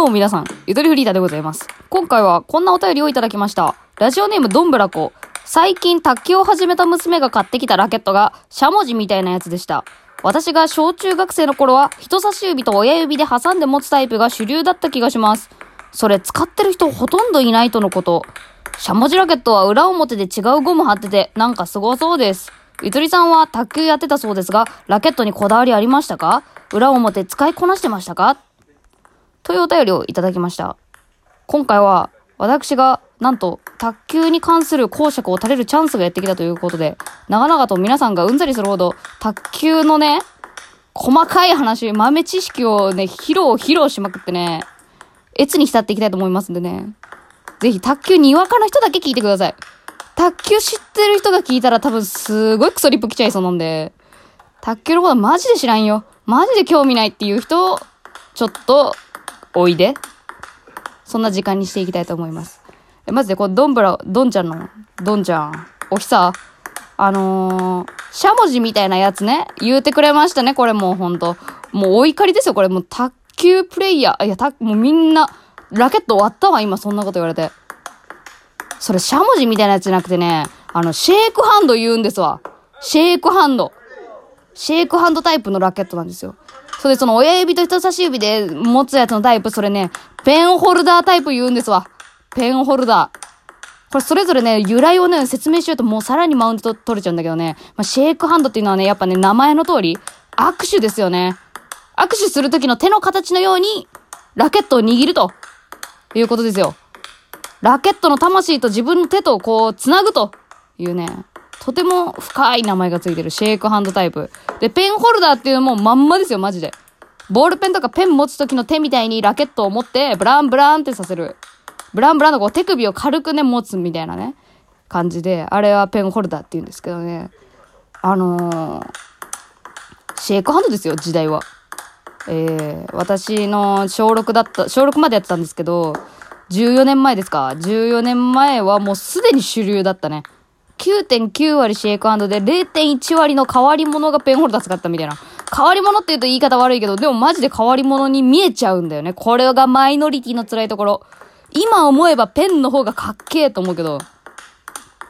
どうも皆さん、ゆとりフリーターでございます。今回はこんなお便りをいただきました。ラジオネームどんぶらこ。最近卓球を始めた娘が買ってきたラケットが、しゃもじみたいなやつでした。私が小中学生の頃は、人差し指と親指で挟んで持つタイプが主流だった気がします。それ使ってる人ほとんどいないとのこと。しゃもじラケットは裏表で違うゴム貼ってて、なんかすごそうです。ゆとりさんは卓球やってたそうですが、ラケットにこだわりありましたか？裏表使いこなしてましたか？というお便りをいただきました。今回は、私が、なんと、卓球に関する講釈を垂れるチャンスがやってきたということで、長々と皆さんがうんざりするほど、卓球のね、細かい話、豆知識をね、披露、披露しまくってね、越に浸っていきたいと思いますんでね。ぜひ、卓球にわかの人だけ聞いてください。卓球知ってる人が聞いたら多分すごいクソリップ来ちゃいそうなんで、卓球のことマジで知らんよ。マジで興味ないっていう人、ちょっと、おいで。そんな時間にしていきたいと思います。えまずで、こう、ドンブラ、ドンちゃんの、ドンちゃん、おひさ、あのー、しゃもじみたいなやつね、言うてくれましたね、これもうほんと。もうお怒りですよ、これもう卓球プレイヤー。いや、た、もうみんな、ラケット終わったわ、今そんなこと言われて。それ、しゃもじみたいなやつじゃなくてね、あの、シェイクハンド言うんですわ。シェイクハンド。シェイクハンドタイプのラケットなんですよ。それでその親指と人差し指で持つやつのタイプ、それね、ペンホルダータイプ言うんですわ。ペンホルダー。これそれぞれね、由来をね、説明しようともうさらにマウント取れちゃうんだけどね。まあ、シェイクハンドっていうのはね、やっぱね、名前の通り、握手ですよね。握手する時の手の形のように、ラケットを握ると、いうことですよ。ラケットの魂と自分の手とこう、つなぐというね、とても深い名前がついてるシェイクハンドタイプ。で、ペンホルダーっていうのもまんまですよ、マジで。ボールペンとかペン持つ時の手みたいにラケットを持って、ブランブランってさせる。ブランブランのこう手首を軽くね、持つみたいなね、感じで、あれはペンホルダーって言うんですけどね。あのー、シェイクハンドですよ、時代は。えー、私の小6だった、小6までやってたんですけど、14年前ですか ?14 年前はもうすでに主流だったね。9.9割シェイクハンドで0.1割の変わり者がペンホルダー使ったみたいな。変わり者って言うと言い方悪いけど、でもマジで変わり者に見えちゃうんだよね。これがマイノリティの辛いところ。今思えばペンの方がかっけえと思うけど、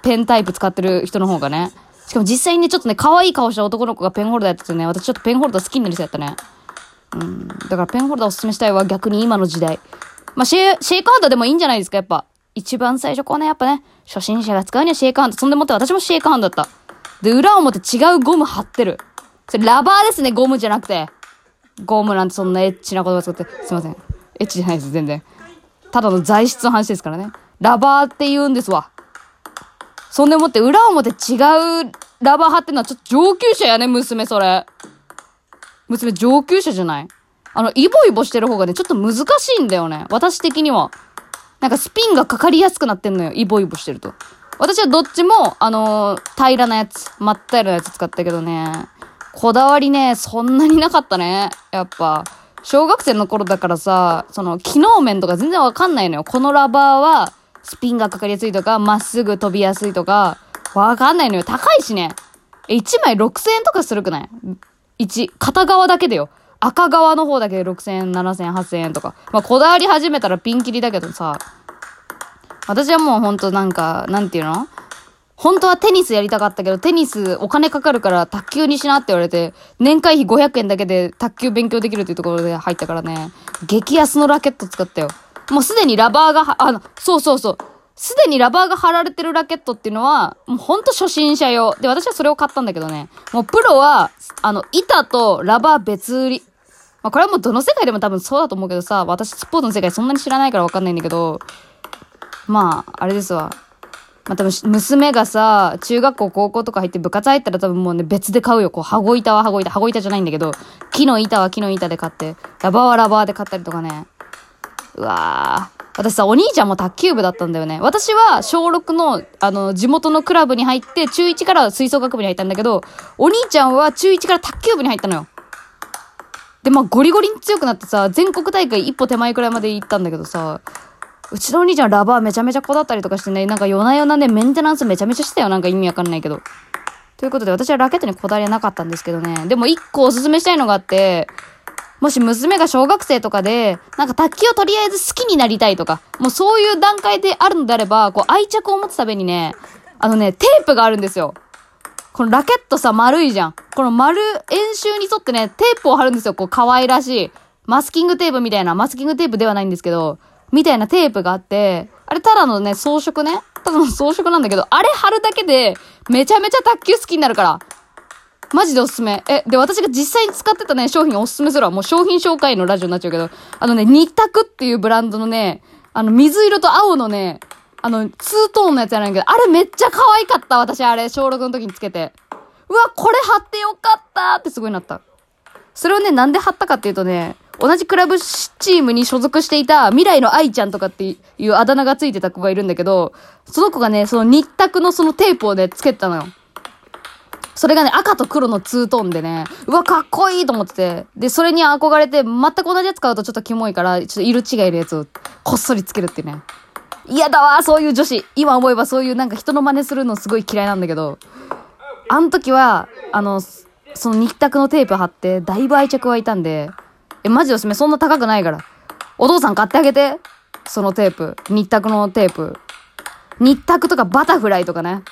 ペンタイプ使ってる人の方がね。しかも実際にね、ちょっとね、可愛い顔した男の子がペンホルダーやっててね、私ちょっとペンホルダー好きになりそうやったね。うん。だからペンホルダーおすすめしたいわ、逆に今の時代。まあ、シェイ、シェイクハンドでもいいんじゃないですか、やっぱ。一番最初こうね、やっぱね、初心者が使うにはシェイクハンド。そんでもって私もシェイクハンドだった。で、裏表違うゴム貼ってる。それラバーですね、ゴムじゃなくて。ゴムなんてそんなエッチな言葉使って。すいません。エッチじゃないです、全然。ただの材質の話ですからね。ラバーって言うんですわ。そんでもって裏表違うラバー貼ってんのはちょっと上級者やね、娘、それ。娘上級者じゃない？あの、イボイボしてる方がね、ちょっと難しいんだよね。私的には。なんかスピンがかかりやすくなってんのよ。イボイボしてると。私はどっちも、あのー平らなやつ、まったりなやつ使ったけどね。こだわりね、そんなになかったね。やっぱ。小学生の頃だからさ、その、機能面とか全然わかんないのよ。このラバーは、スピンがかかりやすいとか、まっすぐ飛びやすいとか、わかんないのよ。高いしね。え、1枚6000円とかするくない ?1、片側だけでよ。赤側の方だけで6000円、7000円、8000円とか。まあ、こだわり始めたらピンキリだけどさ。私はもうほんとなんか、なんていうの？本当はテニスやりたかったけど、テニスお金かかるから卓球にしなって言われて、年会費500円だけで卓球勉強できるっていうところで入ったからね、激安のラケット使ったよ。もうすでにラバーが、あの、そうそうそう。すでにラバーが貼られてるラケットっていうのは、もうほんと初心者用。で、私はそれを買ったんだけどね。もうプロは、あの、板とラバー別売り。まあ、これはもうどの世界でも多分そうだと思うけどさ、私スポーツの世界そんなに知らないからわかんないんだけど、まあ、あれですわ。まあ、多分、娘がさ、中学校、高校とか入って部活入ったら多分もうね、別で買うよ。こう、羽子板は羽子板、羽子板じゃないんだけど、木の板は木の板で買って、ラバーはラバーで買ったりとかね。うわー。私さ、お兄ちゃんも卓球部だったんだよね。私は小6の、あの、地元のクラブに入って、中1から吹奏楽部に入ったんだけど、お兄ちゃんは中1から卓球部に入ったのよ。で、まあ、ゴリゴリに強くなってさ、全国大会一歩手前くらいまで行ったんだけどさ、うちのお兄ちゃんラバーめちゃめちゃこだったりとかしてね、なんか夜な夜なね、メンテナンスめちゃめちゃしてたよ。なんか意味わかんないけど。ということで、私はラケットにこだわりはなかったんですけどね。でも一個おすすめしたいのがあって、もし娘が小学生とかで、なんか卓球をとりあえず好きになりたいとか、もうそういう段階であるのであれば、こう愛着を持つためにね、あのね、テープがあるんですよ。このラケットさ、丸いじゃん。この丸、円周に沿ってね、テープを貼るんですよ。こう、可愛らしい。マスキングテープみたいな、マスキングテープではないんですけど、みたいなテープがあって、あれただのね、装飾ね。ただの装飾なんだけど、あれ貼るだけで、めちゃめちゃ卓球好きになるから。マジでおすすめ。え、で、私が実際に使ってたね、商品をおすすめするわ。もう商品紹介のラジオになっちゃうけど、あのね、ニタクっていうブランドのね、あの、水色と青のね、あの、ツートーンのやつやないけど、あれめっちゃ可愛かった、私あれ、小6の時につけて。うわ、これ貼ってよかったってすごいなった。それをね、なんで貼ったかっていうとね、同じクラブチームに所属していた未来の愛ちゃんとかっていうあだ名がついてた子がいるんだけど、その子がね、その日卓のそのテープをね、つけてたのよ。それがね、赤と黒のツートーンでね、うわ、かっこいいと思ってて。で、それに憧れて、全く同じやつ買うとちょっとキモいから、ちょっと色違いのやつをこっそりつけるってね。嫌だわ、そういう女子。今思えばそういうなんか人の真似するのすごい嫌いなんだけど、あの時は、あの、その日卓のテープ貼って、だいぶ愛着湧いたんで、え、マジでおすすめ、そんな高くないから。お父さん買ってあげて。そのテープ。ニッタクのテープ。ニッタクとかバタフライとかね。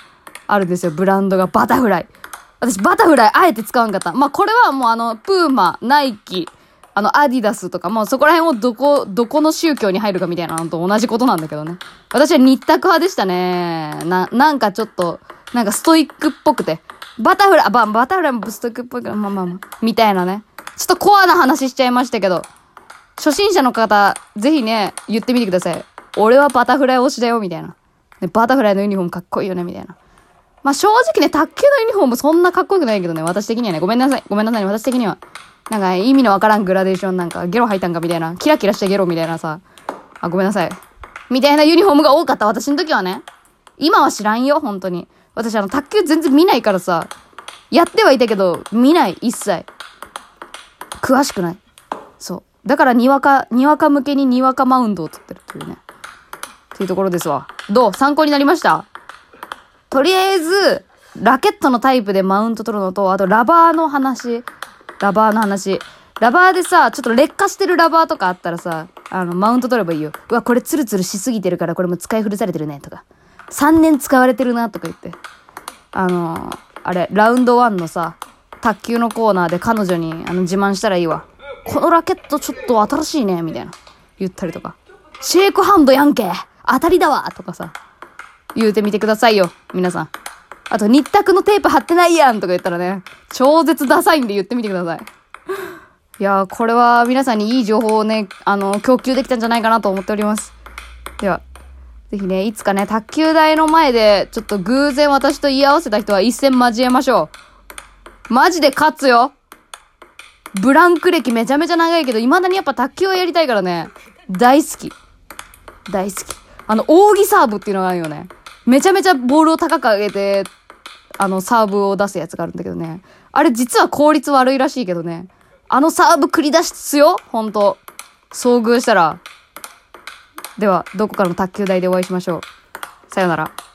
あるんですよ、ブランドがバタフライ。私、バタフライあえて使わんかった。まあ、これはもうあの、プーマ、ナイキ、あの、アディダスとか、もうそこら辺をどこ、どこの宗教に入るかみたいなのと同じことなんだけどね。私はニッタク派でしたね。な、なんかちょっと、なんかストイックっぽくて。バタフライ、バ、バタフライもストイックっぽいから、まあまあまあ、みたいなね。ちょっとコアな話しちゃいましたけど、初心者の方、ぜひね、言ってみてください。俺はバタフライ推しだよ、みたいな。ね、バタフライのユニフォームかっこいいよね、みたいな。まあ、正直ね、卓球のユニフォームそんなかっこよくないけどね、私的にはね、ごめんなさい。ごめんなさいね、私的には。なんか意味のわからんグラデーションなんか、ゲロ吐いたんかみたいな、キラキラしたゲロみたいなさ、あ、ごめんなさい。みたいなユニフォームが多かった、私の時はね。今は知らんよ、本当に。私あの、卓球全然見ないからさ、やってはいたけど、見ない、一切。詳しくない。そう。だから、にわか、にわか向けににわかマウンドを取ってるというね。っていうところですわ。どう？参考になりました？とりあえず、ラケットのタイプでマウント取るのと、あとラバーの話。ラバーの話。ラバーでさ、ちょっと劣化してるラバーとかあったらさ、あの、マウント取ればいいよ。うわ、これツルツルしすぎてるからこれも使い古されてるね、とか。3年使われてるな、とか言って。あのー、あれ、ラウンド1のさ、卓球のコーナーで彼女にあの自慢したらいいわ。このラケットちょっと新しいね、みたいな。言ったりとか。シェイクハンドやんけ当たりだわとかさ。言うてみてくださいよ、皆さん。あと、日卓のテープ貼ってないやんとか言ったらね、超絶ダサいんで言ってみてください。いやー、これは皆さんにいい情報をね、あの、供給できたんじゃないかなと思っております。では、ぜひね、いつかね、卓球台の前で、ちょっと偶然私と言い合わせた人は一戦交えましょう。マジで勝つよブランク歴めちゃめちゃ長いけど、未だにやっぱ卓球をやりたいからね、大好き。大好き。あの、扇サーブっていうのがあるよね。めちゃめちゃボールを高く上げて、あの、サーブを出すやつがあるんだけどね。あれ実は効率悪いらしいけどね。あのサーブ繰り出すよほんと。遭遇したら。では、どこかの卓球台でお会いしましょう。さよなら。